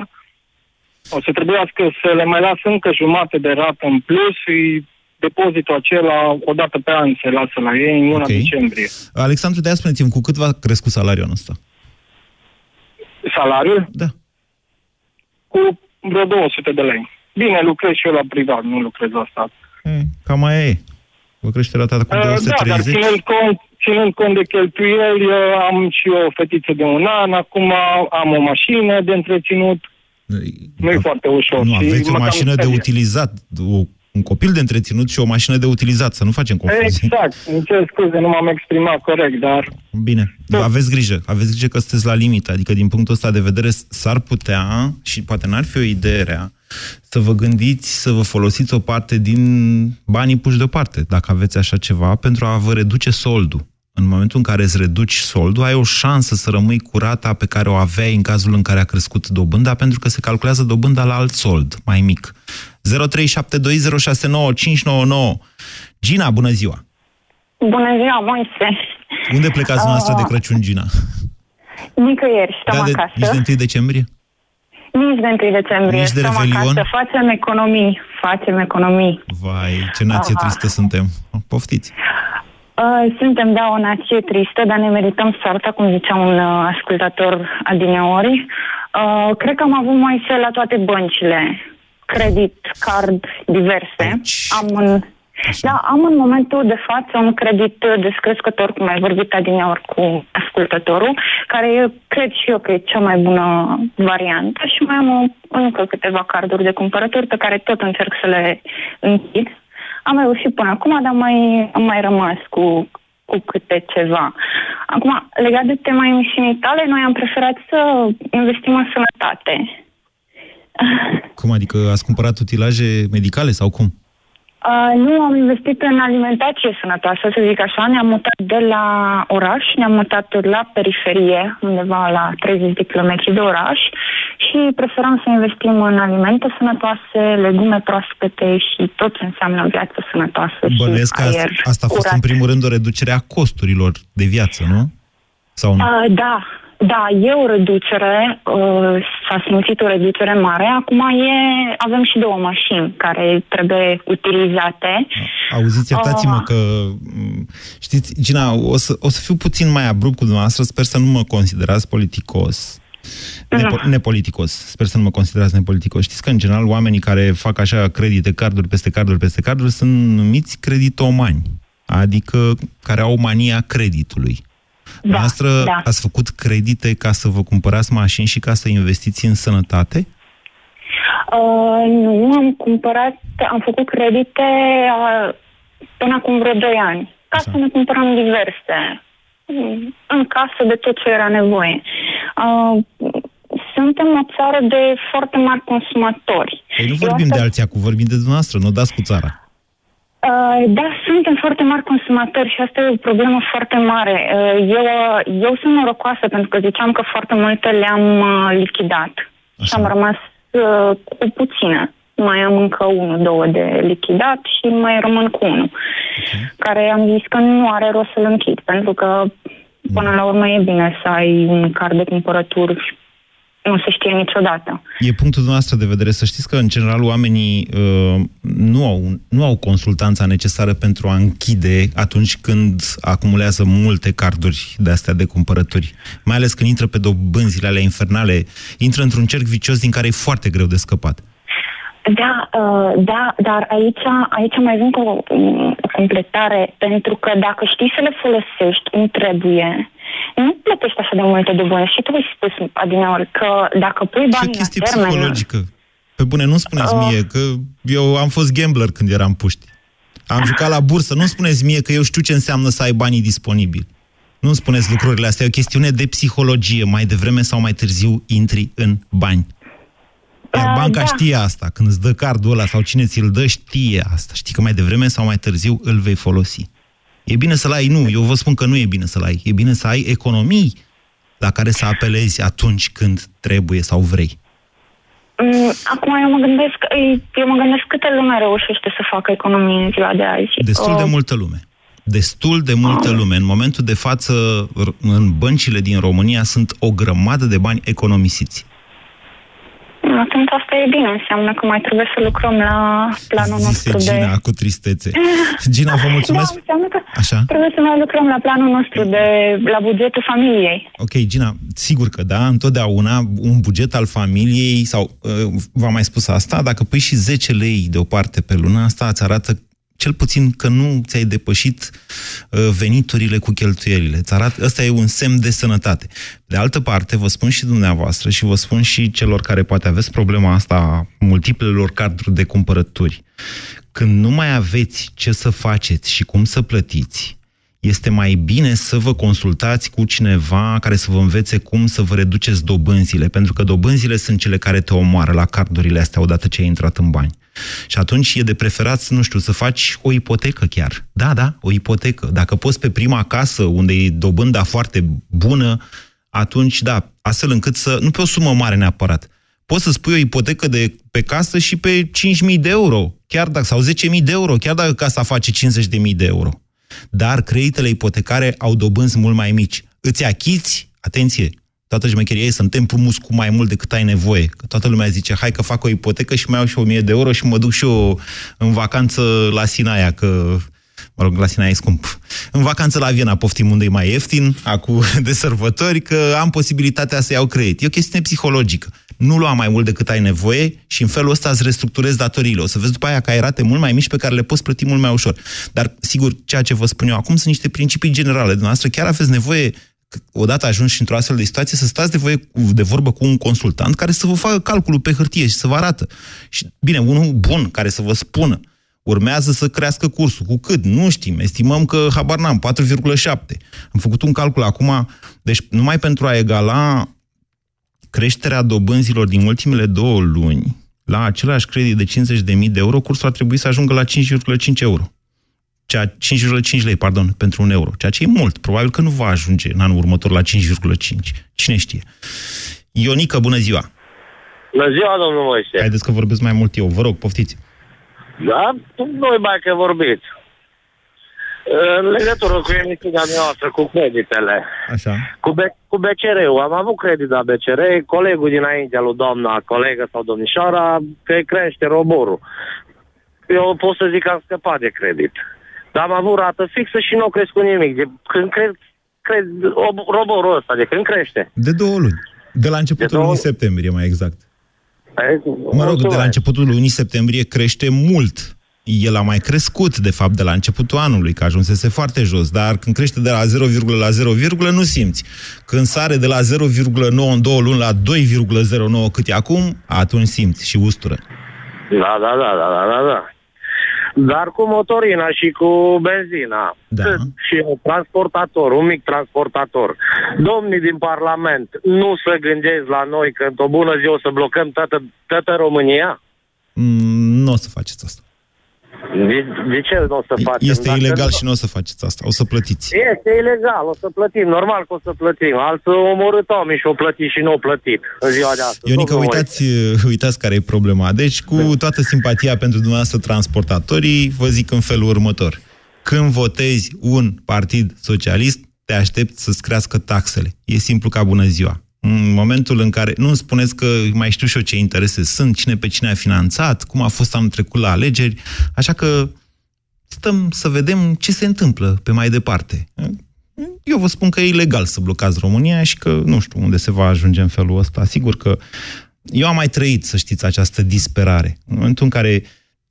o să trebuiască să le mai las încă jumate de rată în plus și depozitul acela o dată pe an se lasă la ei în luna Ok. decembrie. Alexandru, de spuneți-mi, cu cât va crescut salariul anul ăsta? Salariul? Da. Cu vreo 200 de lei. Bine, lucrez și eu la privat, nu lucrez la stat. E, cam aia e. Vă crește rata cu Uh, Da, dar 230? ținând cont, ținând cont de cheltuieli, uh, am și eu o fetiță de un an, acum am o mașină de întreținut. Nu e foarte ușor. Nu, și aveți o mă cam mașină de sperie. utilizat, o, un copil de întreținut și o mașină de utilizat, să nu facem confuzii. Exact, îmi cer scuze, nu m-am exprimat corect, dar Bine, aveți grijă, aveți grijă că sunteți la limită, adică din punctul ăsta de vedere s-ar putea, și poate n-ar fi o idee rea, să vă gândiți să vă folosiți o parte din banii puși deoparte, dacă aveți așa ceva, pentru a vă reduce soldul. În momentul în care îți reduci soldul, ai o șansă să rămâi cu rata pe care o aveai în cazul în care a crescut dobânda, pentru că se calculează dobânda la alt sold, mai mic. 0372069599. Gina, bună ziua! Bună ziua, Moise! Unde plecați uh, noastră de Crăciun, Gina? Nicăieri, stăm Da, de, acasă. nici de 1 decembrie? Nici de 1 decembrie. Nici de stăm Revelion? acasă, facem economii, facem economii. Vai, ce nație Aha. tristă suntem. Poftiți! Uh, suntem, da, o nație tristă, dar ne merităm soarta, cum zicea un uh, ascultător adineori. Uh, cred că am avut mai la toate băncile. Credit, card, diverse. Am în, da, am în momentul de față un credit descrescător, cum ai vorbit adineori cu ascultătorul, care eu cred și eu că e cea mai bună variantă și mai am o, încă câteva carduri de cumpărături pe care tot încerc să le închid. Am reușit până acum, dar mai, am mai rămas cu, cu câte ceva. Acum, legat de tema emisiunii tale, noi am preferat să investim în sănătate. *laughs* Cum adică ați cumpărat utilaje medicale sau cum? Uh, nu am investit în alimentație sănătoasă, să zic așa. Ne-am mutat de la oraș, ne-am mutat la periferie, undeva la 30 de kilometri de oraș și preferam să investim în alimente sănătoase, legume proaspete și tot ce înseamnă viață sănătoasă Bănuiesc că și asta, aer asta a fost curat. în primul rând o reducere a costurilor de viață, nu? Sau nu? Uh, da, da, e o reducere, uh, s-a simțit o reducere mare. Acum e, avem și două mașini care trebuie utilizate. Auziți, iertați-mă Ah. că, m, știți, Gina, o să, o să fiu puțin mai abrupt cu dumneavoastră, sper să nu mă considerați politicos. Nepo- nepoliticos. Sper să nu mă considerați nepoliticos. Știți că, în general, oamenii care fac așa credite, carduri peste carduri peste carduri, sunt numiți creditomani. Adică care au mania creditului. Da, Noastră da. ați făcut credite ca să vă cumpărați mașini și ca să investiți în sănătate? Uh, nu, am cumpărat, am făcut credite uh, până acum vreo 2 ani, ca să ne cumpărăm diverse, mm, în casă de tot ce era nevoie. Uh, suntem o țară de foarte mari consumatori. Păi nu Eu vorbim asta- de alții acum, vorbim de dumneavoastră, nu dați cu țara. Uh, da, suntem foarte mari consumatori și asta e o problemă foarte mare. Uh, eu, uh, eu sunt norocoasă pentru că ziceam că foarte multe le-am uh, lichidat și am rămas uh, cu puține. Mai am încă unul, două de lichidat și mai rămân cu unul, care am zis că nu are rost să-l închid, pentru că până la urmă e bine să ai un card de cumpărături și nu se știe niciodată. E punctul dumneavoastră de vedere. Să știți că, în general, oamenii uh, nu, au, nu au consultanța necesară pentru a închide atunci când acumulează multe carduri de astea de cumpărături. Mai ales când intră pe dobânzile alea infernale, intră într-un cerc vicios din care e foarte greu de scăpat. Da, uh, da, dar aici, aici mai vin cu o, o completare, pentru că dacă știi să le folosești cum trebuie, nu plătești așa de multe dobânzi. Și tu ai spus, Adinaur, că dacă pui banii la chestie termen... psihologică. Pe bune, nu spuneți Uh. mie că eu am fost gambler când eram puști. Am jucat la bursă. Nu spuneți mie că eu știu ce înseamnă să ai banii disponibili. Nu spuneți lucrurile astea. E o chestiune de psihologie. Mai devreme sau mai târziu intri în bani. Iar banca da. știe asta. Când îți dă cardul ăla sau cine ți-l dă, știe asta. Știi că mai devreme sau mai târziu îl vei folosi. E bine să-l ai? Nu, eu vă spun că nu e bine să-l ai. E bine să ai economii la care să apelezi atunci când trebuie sau vrei. Mm, Acum eu mă gândesc, eu mă gândesc câte lume reușește să facă economie în ziua de azi. Destul de Uh, multă lume. Destul de multă lume. În momentul de față, r- în băncile din România sunt o grămadă de bani economisiți. Atunci asta e bine, înseamnă că mai trebuie să lucrăm la planul Zise nostru de... Gina cu tristețe. *laughs* Gina, vă mulțumesc. Da, înseamnă că Așa? trebuie să mai lucrăm la planul nostru de... la bugetul familiei. Ok, Gina, sigur că da, întotdeauna un buget al familiei, sau uh, v-am mai spus asta, dacă pui și 10 lei deoparte pe lună, asta îți arată cel puțin că nu ți-ai depășit uh, veniturile cu cheltuielile. Îți arată, ăsta e un semn de sănătate. De altă parte, vă spun și dumneavoastră și vă spun și celor care poate aveți problema asta a multiplelor carduri de cumpărături. Când nu mai aveți ce să faceți și cum să plătiți, este mai bine să vă consultați cu cineva care să vă învețe cum să vă reduceți dobânzile, pentru că dobânzile sunt cele care te omoară la cardurile astea odată ce ai intrat în bani. Și atunci e de preferat, nu știu, să faci o ipotecă chiar. Da, da, o ipotecă. Dacă poți pe prima casă, unde e dobânda foarte bună, atunci da, astfel încât să, nu pe o sumă mare neapărat, poți să spui o ipotecă de, pe casă și pe 5.000 de euro, chiar dacă, sau 10.000 de euro, chiar dacă casa face 50.000 de euro. Dar creditele ipotecare au dobânzi mult mai mici. Îți achiți, atenție, toată șmecheria e să te împrumuți cu mai mult decât ai nevoie. Că toată lumea zice, hai că fac o ipotecă și mai iau și 1000 de euro și mă duc și eu în vacanță la Sinaia, că mă rog, la Sinaia e scump. În vacanță la Viena poftim unde e mai ieftin, acum *laughs* de sărbători, că am posibilitatea să iau credit. E o chestiune psihologică. Nu lua mai mult decât ai nevoie și în felul ăsta îți restructurezi datoriile. O să vezi după aia că ai rate mult mai mici pe care le poți plăti mult mai ușor. Dar, sigur, ceea ce vă spun eu acum sunt niște principii generale. Dumneavoastră chiar aveți nevoie odată ajungi într-o astfel de situație, să stați de, voie, de vorbă cu un consultant care să vă facă calculul pe hârtie și să vă arată. Și, bine, unul bun care să vă spună urmează să crească cursul. Cu cât? Nu știm. Estimăm că, habar n-am, 4,7. Am făcut un calcul acum, deci numai pentru a egala creșterea dobânzilor din ultimele două luni, la același credit de 50.000 de euro, cursul ar trebui să ajungă la 5,5 euro. Cea 5,5 lei, pardon, pentru un euro. Ceea ce e mult. Probabil că nu va ajunge în anul următor la 5,5. Cine știe? Ionica, bună ziua! Bună ziua, domnul Moise! Haideți că vorbesc mai mult eu. Vă rog, poftiți! Da? Noi mai că vorbiți. În legătură cu emisiunea noastră, cu creditele. Așa. Cu, B- cu BCR-ul. Am avut credit la BCR, colegul dinaintea lui doamna colegă sau domnișoara, că crește roborul. Eu pot să zic că am scăpat de credit. Dar am avut rată fixă și nu a crescut nimic. De, când cred, cred roborul ăsta, de când crește? De două luni. De la începutul De două- lunii septembrie, mai exact. Păi, Mă rog, de la mulțumesc. începutul lunii septembrie crește mult. El a mai crescut, de fapt, de la începutul anului, că ajunsese foarte jos, dar când crește de la 0, la 0, nu simți. Când sare de la 0,9 în două luni la 2,09 cât e acum, atunci simți și ustură. Da, da, da, da, da, da, da. Dar cu motorina și cu benzina. Da. Și un transportator, un mic transportator. Domnii din Parlament, nu să gândeți la noi că într-o bună zi o să blocăm toată, toată România? Mm, Nu o să faceți asta. De, de ce nu o să facem? Este Dacă ilegal nu- și nu o să faceți asta. O să plătiți. Este ilegal, o să plătim, normal că o să plătim. Alții au omorât oameni și au plătit și nu au plătit în ziua de astăzi. Ionică, Domnul uitați, *laughs* uitați care e problema. Deci, cu toată simpatia pentru dumneavoastră transportatorii, vă zic în felul următor. Când votezi un partid socialist, te aștepți să-ți crească taxele. E simplu ca bună ziua. În momentul în care... Nu îmi spuneți că mai știu și eu ce interese sunt, cine pe cine a finanțat, cum a fost am trecut la alegeri, așa că stăm să vedem ce se întâmplă pe mai departe. Eu vă spun că e ilegal să blocați România și că nu știu unde se va ajunge în felul ăsta. Sigur că eu am mai trăit, să știți, această disperare. În momentul în care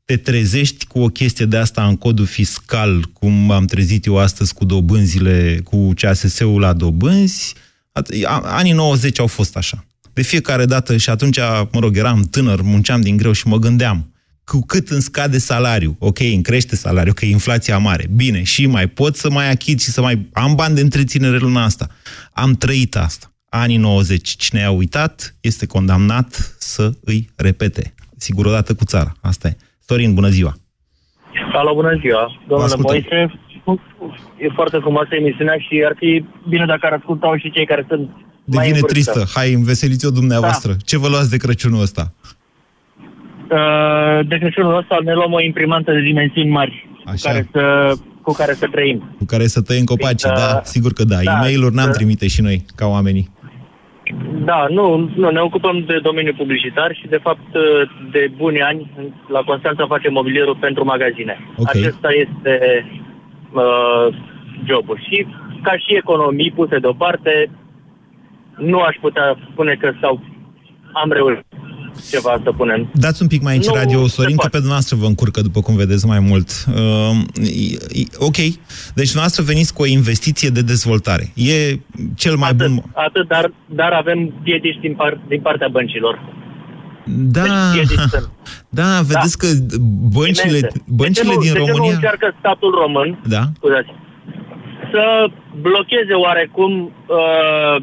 te trezești cu o chestie de asta în codul fiscal, cum am trezit eu astăzi cu dobânzile, cu CASS-ul la dobânzi, at- a- anii 90 au fost așa. De fiecare dată, și atunci, mă rog, eram tânăr, munceam din greu și mă gândeam, cu cât îmi scade salariul, ok, îmi crește salariul, că e inflația mare, bine, și mai pot să mai achit și să mai am bani de întreținere luna asta. Am trăit asta. Anii 90. Cine a uitat este condamnat să îi repete. Sigur, odată cu țara. Asta e. Sorin, bună ziua! Alo, bună ziua, domnule ascultăm. Moise. E foarte frumoasă emisiunea și ar fi bine dacă ar ascultau și cei care sunt mai Devine în vârstă. tristă. Hai, înveseliți-o dumneavoastră. Da. Ce vă luați de Crăciunul ăsta? Uh, De Crăciunul ăsta ne luăm o imprimantă de dimensiuni mari cu Așa. care, să, cu care să trăim. Cu care să tăiem copacii, Da. da? Sigur că da. Da. E-mail-uri n-am Da. trimite și noi, ca oamenii. Da, nu, nu, ne ocupăm de domeniul publicitar și de fapt de buni ani la Constanța facem mobilierul pentru magazine. Ok. Acesta este uh, jobul. Și ca și economii puse deoparte, nu aș putea spune că sau am reușit ceva să punem. Dați un pic mai aici Nu radio, se Sorin, că poate. pe dumneavoastră vă încurcă, după cum vedeți, mai mult. Uh, e- e- ok. Deci dumneavoastră veniți cu o investiție de dezvoltare. E cel mai Atât, bun... atât dar, dar avem piedici din, par, din partea băncilor. Da, Deci piedici sunt. da, vedeți că băncile, Imense. băncile de ce nu, din de ce nu România... încearcă statul român Da? scuzați, să blocheze oarecum, uh,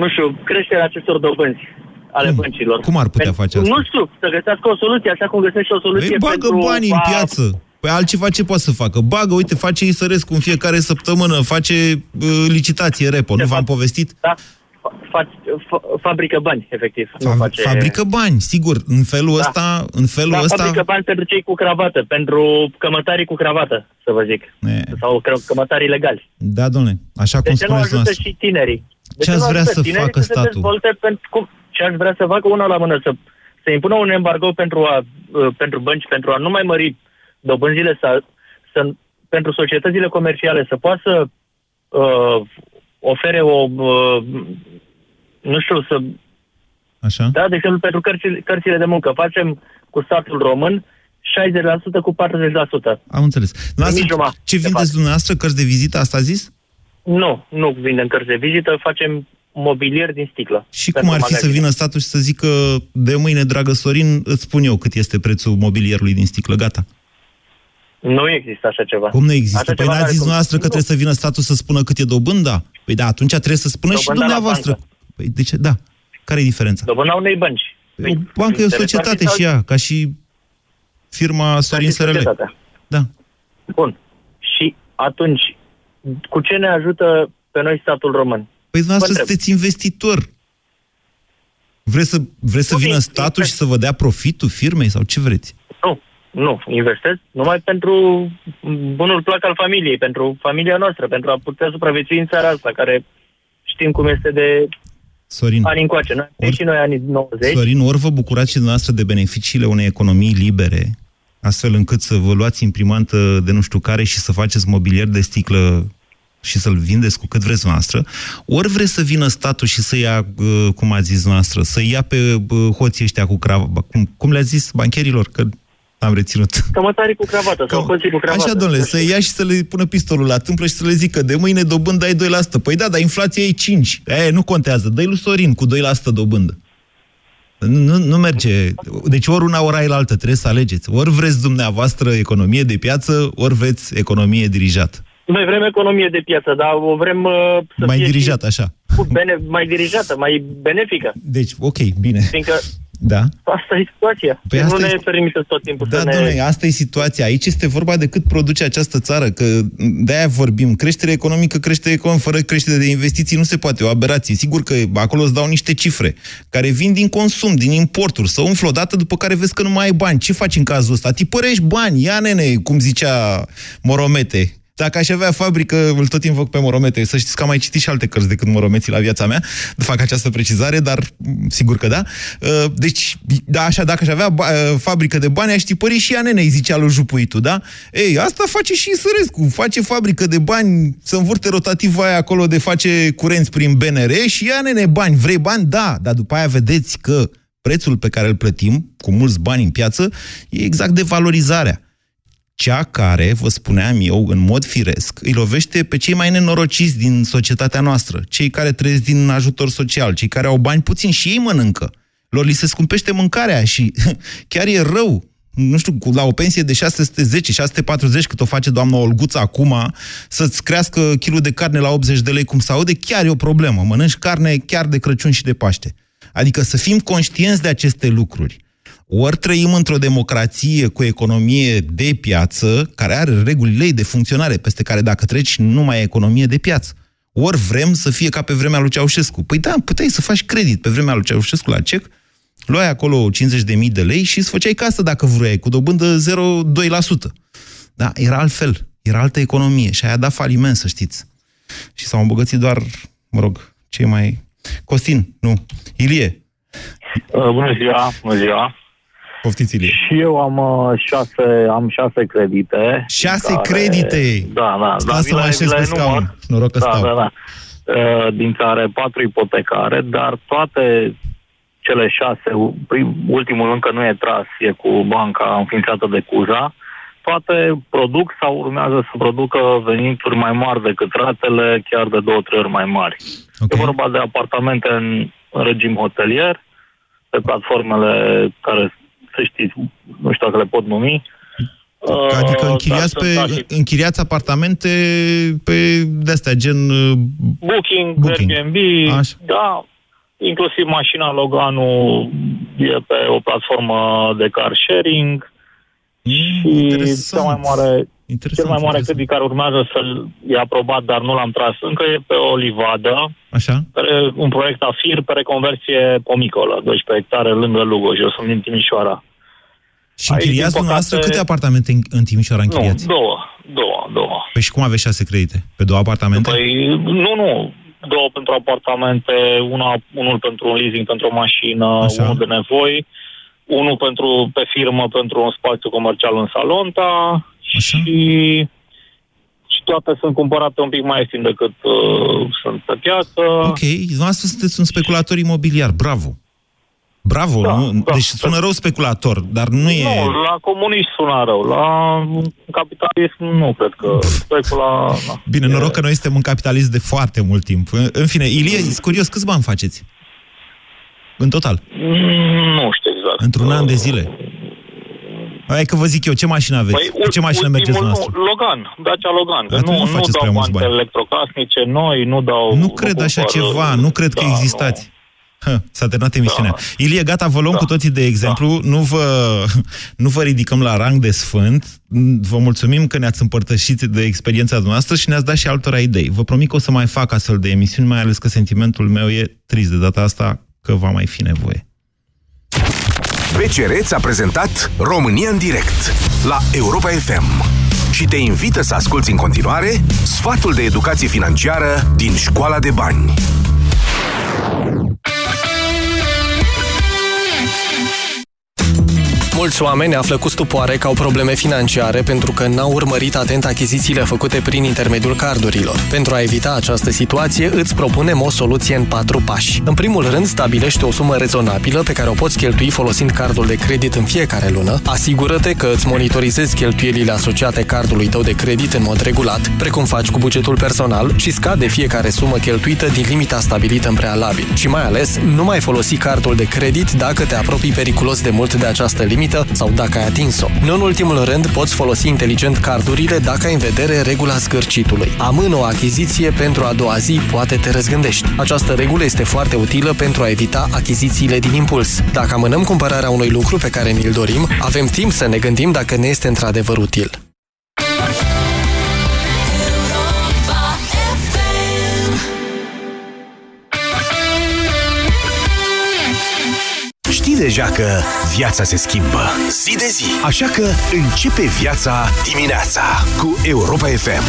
nu știu, creșterea acestor dobânzi ale Cum? băncilor. Cum ar putea face asta? Nu știu, să găsească o soluție, așa cum găsește o soluție Păi bagă pentru banii în a- piață. Păi altceva ce poate să facă? Bagă, uite, face Isărescu în fiecare săptămână, face uh, licitație repo, nu v-am povestit? Da, fa- fa- fa- fabrică bani, efectiv. nu Fa- face... Fabrică bani, sigur. În felul Da. ăsta, în felul da, ăsta... fabrică bani pentru cei cu cravată, pentru cămătarii cu cravată, să vă zic. E. Sau că- cămătarii legali. Da, domnule, așa De cum ce nu spuneți ajută dumneavoastră. și tinerii? De Ce nu ați vrea ajută să tinerii facă se statul? dezvolte pentru, cum, ce aș vrea să facă una la mână? Să, să impună un embargo pentru, a, uh, pentru bănci, pentru a nu mai mări dobânzile, să, să, pentru societățile comerciale să poată să uh, ofere o, uh, nu știu, să Așa? da, de exemplu, pentru cărțile, cărțile de muncă. Facem cu statul român 60% cu 40%. Am înțeles. Nimic Dumneavoastră, jumătate, ce de vindeți dumneavoastră? Cărți de vizită, asta a zis? Nu, nu vindem cărți de vizită, facem mobilier din sticlă. Și pentru cum ar fi să magazine. vină statul și să zică de mâine, dragă Sorin, îți spun eu cât este prețul mobilierului din sticlă, gata. Nu există așa ceva. Cum nu există? Așa Păi ceva n-ați n-are zis cum. dumneavoastră că trebuie să vină statul să spună cât e dobânda? Păi da, atunci trebuie să spună și Dobânda la dumneavoastră. Păi de ce? Da. Care e diferența? Dobânda unei bănci. Păi, o bancă e o societate și ea, ca și firma Sorin și SRL. societatea. Da. Bun. Și atunci, cu ce ne ajută pe noi statul român? Păi dumneavoastră Vă întreb. sunteți investitor. Vreți să, vreți să Nu, vină in- statul și să vă dea profitul firmei sau ce vreți? Nu, nu. Investesc numai pentru bunul plac al familiei, pentru familia noastră, pentru a putea supraviețui în țara asta, care știm cum este de Sorin, ani încoace. Noi, Ori- și noi anii 90. Sorin, ori vă bucurați și dumneavoastră de beneficiile unei economii libere, astfel încât să vă luați imprimantă de nu știu care și să faceți mobilier de sticlă și să-l vindeți cu cât vreți noastră, ori vreți să vină statul și să ia, uh, cum ați zis noastră, să ia pe uh, hoții ăștia cu cravă, cum, cum le-a zis bancherilor, că am reținut. Cămătarii cu cravată sau hoții cu cravată. Așa, domnule, să ia și să le pună pistolul la tâmplă și să le zică de mâine dobândă ai 2%. Păi da, dar inflația e 5. Aia nu contează. Dă-i lui Sorin cu 2% dobândă. Nu, nu, nu merge. Deci ori una, ori altă. Trebuie să alegeți. Ori vreți dumneavoastră economie de piață, ori vreți economie dirijată. Noi vrem economie de piață, dar o vrem uh, să Mai fie dirijată, așa. și cu bene, mai dirijată, mai benefică. Deci, ok, bine. Fiindcă Da. asta e situația. Păi Deci asta nu ne este- permite tot timpul Da, să ne... domnule, asta e situația. Aici este vorba de cât produce această țară, că de-aia vorbim. Creștere economică, creștere economică, fără creștere de investiții nu se poate, o aberație. Sigur că acolo îți dau niște cifre care vin din consum, din importuri, să umflă odată, după care vezi că nu mai ai bani. Ce faci în cazul ăsta? Tipărești bani, ia nene, cum zicea Moromete. Dacă aș avea fabrică, îl tot invoc pe Moromete. Să știți că am mai citit și alte cărți decât Moromeții la viața mea. Fac această precizare, dar m, sigur că da. Uh, Deci, da, așa, dacă aș avea ba- uh, fabrică de bani, aș tipări și ea nene, îi zicea lui Jupuitu, da? Ei, asta face și Sărescu. Face fabrică de bani, să învârte rotativa aia acolo de face curenți prin BNR și ia nene bani. Vrei bani? Da, dar după aia vedeți că prețul pe care îl plătim, cu mulți bani în piață, e exact de valorizarea cea care, vă spuneam eu, în mod firesc, îi lovește pe cei mai nenorociți din societatea noastră, cei care trăiesc din ajutor social, cei care au bani puțin și ei mănâncă. Lor li se scumpește mâncarea și *laughs* chiar e rău. Nu știu, cu- la o pensie de 610, 640 cât o face doamna Olguța acum, să-ți crească kilul de carne la 80 de lei cum se aude, chiar e o problemă. Mănânci carne chiar de Crăciun și de Paște. Adică să fim conștienți de aceste lucruri. Ori trăim într-o democrație cu economie de piață, care are regulile ei de funcționare, peste care dacă treci nu mai e economie de piață. Ori vrem să fie ca pe vremea lui Ceaușescu. Păi da, puteai să faci credit pe vremea lui Ceaușescu la cec, luai acolo 50.000 de lei și îți făceai casă dacă vroiai, cu dobândă 0,2%. Da, era altfel, era altă economie și aia a dat faliment, să știți. Și s-au îmbogățit doar, mă rog, cei mai... Costin, nu, Ilie, Uh, bună ziua, bună ziua. Poftiți Ilie. Și eu am uh, șase, am șase credite. Șase care- credite? Da, da. Sta dar să vi mă le- așez vi le pe scaun. enumăr. Noroc că da, stau. Da, da. Uh, Din care patru ipotecare, dar toate cele șase, prim, ultimul încă nu e tras, e cu banca înființată de CUZA, toate produc sau urmează să producă venituri mai mari decât ratele, chiar de două, trei ori mai mari. Okay. E vorba de apartamente în, în regim hotelier, pe platformele care, să știți, nu știu dacă le pot numi, Adică Uh, închiriați, dar pe, sunt, da, și închiriați apartamente pe de-astea, gen... uh, Booking, Booking. Airbnb, Așa. da, inclusiv mașina Loganul e pe o platformă de car sharing și cea mai mare, cel mai mare credit care urmează să-l e aprobat, dar nu l-am tras încă, e pe o livadă, Așa? pe un proiect AFIR pe reconversie pomicolă, 12 hectare lângă Lugoj, eu sunt din Timișoara. Și Aici, închiriați din dumneavoastră păcate- câte apartamente în, în Timișoara închiriați? Nu, două, două, două. Păi și cum aveți șase credite? Pe două apartamente? Păi, nu, nu. Două pentru apartamente, una, unul pentru un leasing pentru o mașină, Așa. unul de nevoi, unul pentru, pe firmă pentru un spațiu comercial în Salonta și, și toate sunt cumpărate un pic mai ieftin decât uh, sunt pe piață. Ok, dumneavoastră sunteți un speculator imobiliar, bravo! Bravo, Da, nu? da. Deci sună rău speculator, dar nu e... Nu, la comuniști sună rău, la capitalism nu cred că specula... Na. Bine, noroc că noi suntem în capitalism de foarte mult timp. În în fine, Ilie, sunt curios, câți bani faceți? În total? Mm, Nu știu exact. Într-un an de zile? Hai că vă zic eu, ce mașină aveți? Păi, Cu ce mașină mergeți ultimul, dumneavoastră? nu, Logan, Dacia Logan. Că Atunci nu, nu nu, faceți dau prea mulți bani, bani. electrocasnice noi, nu dau... Nu cred așa cumpăr- ceva, nu cred că Da, existați. Hă, s-a terminat emisiunea. Ilie, gata, vă luăm cu toții de exemplu. Nu, vă, nu vă ridicăm la rang de sfânt. Vă mulțumim că ne-ați împărtășit de experiența noastră și ne-ați dat și altora idei. Vă promit că o să mai fac astfel de emisiuni, mai ales că sentimentul meu e trist de data asta că va mai fi nevoie. BCR ți-a prezentat România în direct la Europa FM și te invită să asculti în continuare sfatul de educație financiară din Școala de Bani. Mulți oameni află cu stupoare că au probleme financiare pentru că n-au urmărit atent achizițiile făcute prin intermediul cardurilor. Pentru a evita această situație, îți propunem o soluție în patru pași. În primul rând, stabilește o sumă rezonabilă pe care o poți cheltui folosind cardul de credit în fiecare lună. Asigură-te că îți monitorizezi cheltuielile asociate cardului tău de credit în mod regulat, precum faci cu bugetul personal și scade fiecare sumă cheltuită din limita stabilită în prealabil. Și mai ales, nu mai folosi cardul de credit dacă te apropii periculos de mult de această limită sau dacă ai atins-o. Nu în ultimul rând, poți folosi inteligent cardurile dacă ai în vedere regula zgârcitului. Amână o achiziție pentru a doua zi, poate te răzgândești. Această regulă este foarte utilă pentru a evita achizițiile din impuls. Dacă amânăm cumpărarea unui lucru pe care ni-l dorim, avem timp să ne gândim dacă ne este într-adevăr util. Știi deja că viața se schimbă zi de zi, așa că începe viața dimineața cu Europa FM.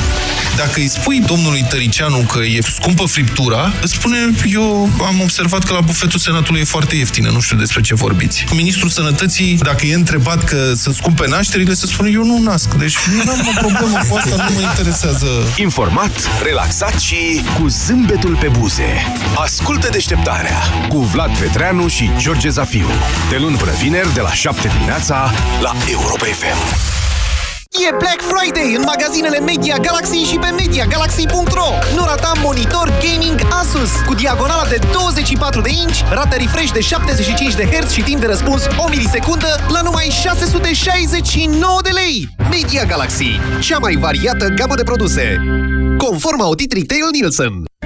Dacă îi spui domnului Tăricianu că e scumpă friptura, îți spune, eu am observat că la bufetul Senatului e foarte ieftină, nu știu despre ce vorbiți. Ministrul Sănătății, dacă e întrebat că sunt scumpe nașterile, se spune, eu nu nasc. Deci nu am o problemă cu asta, nu mă interesează. Informat, relaxat și cu zâmbetul pe buze. Ascultă deșteptarea cu Vlad Petreanu și George Zafiu. De luni până vineri, de la 7 dimineața, la Europa FM. E Black Friday în magazinele Media Galaxy și pe MediaGalaxy.ro Nu rata monitor gaming Asus cu diagonala de 24 de inch, rată refresh de 75 de Hz și timp de răspuns o milisecundă la numai 669 de lei. Media Galaxy, cea mai variată gamă de produse. Conform audit Retail Nielsen.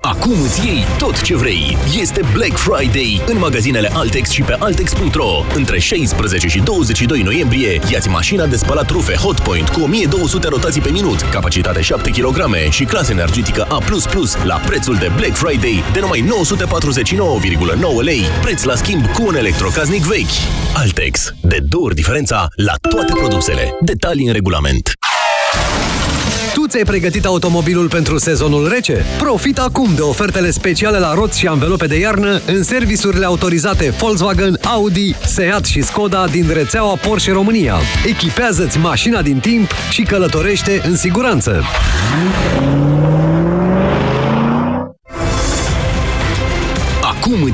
Acum îți iei tot ce vrei. Este Black Friday în magazinele Altex și pe Altex.ro. Între 16 și 22 noiembrie, iați mașina de spălat rufe Hotpoint cu 1200 rotații pe minut, capacitate 7 kg și clasă energetică A++ la prețul de Black Friday de numai 949,9 lei, preț la schimb cu un electrocaznic vechi. Altex. De două ori diferența la toate produsele. Detalii în regulament. Tu ți-ai pregătit automobilul pentru sezonul rece? Profit acum de ofertele speciale la roți și anvelope de iarnă în serviciurile autorizate Volkswagen, Audi, Seat și Skoda din rețeaua Porsche România. Echipează-ți mașina din timp și călătorește în siguranță.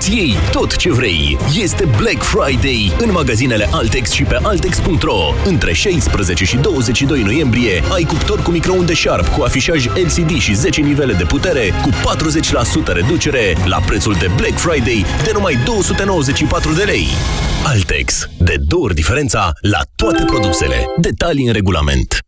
Îți îți iei tot ce vrei. Este Black Friday în magazinele Altex și pe Altex.ro. Între 16 și 22 noiembrie ai cuptor cu microunde Sharp cu afișaj LCD și 10 nivele de putere cu 40% reducere la prețul de Black Friday de numai 294 de lei. Altex. De două ori diferența la toate produsele. Detalii în regulament.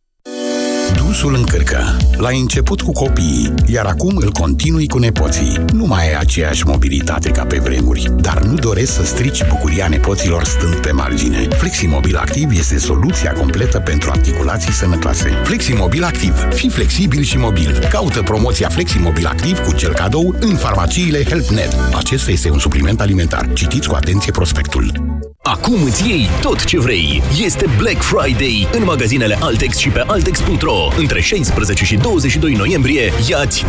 Dusul încărcă. L-ai început cu copiii, iar acum îl continui cu nepoții. Nu mai ai aceeași mobilitate ca pe vremuri, dar nu doresc să strici bucuria nepoților stând pe margine. Fleximobil Activ este soluția completă pentru articulații sănătoase. Fleximobil Activ. Fii flexibil și mobil. Caută promoția Fleximobil Activ cu cel cadou în farmaciile HelpNet. Acesta este un supliment alimentar. Citiți cu atenție prospectul. Acum îți iei tot ce vrei. Este Black Friday în magazinele Altex și pe Altex.ro. Între 16 și 22 noiembrie, iați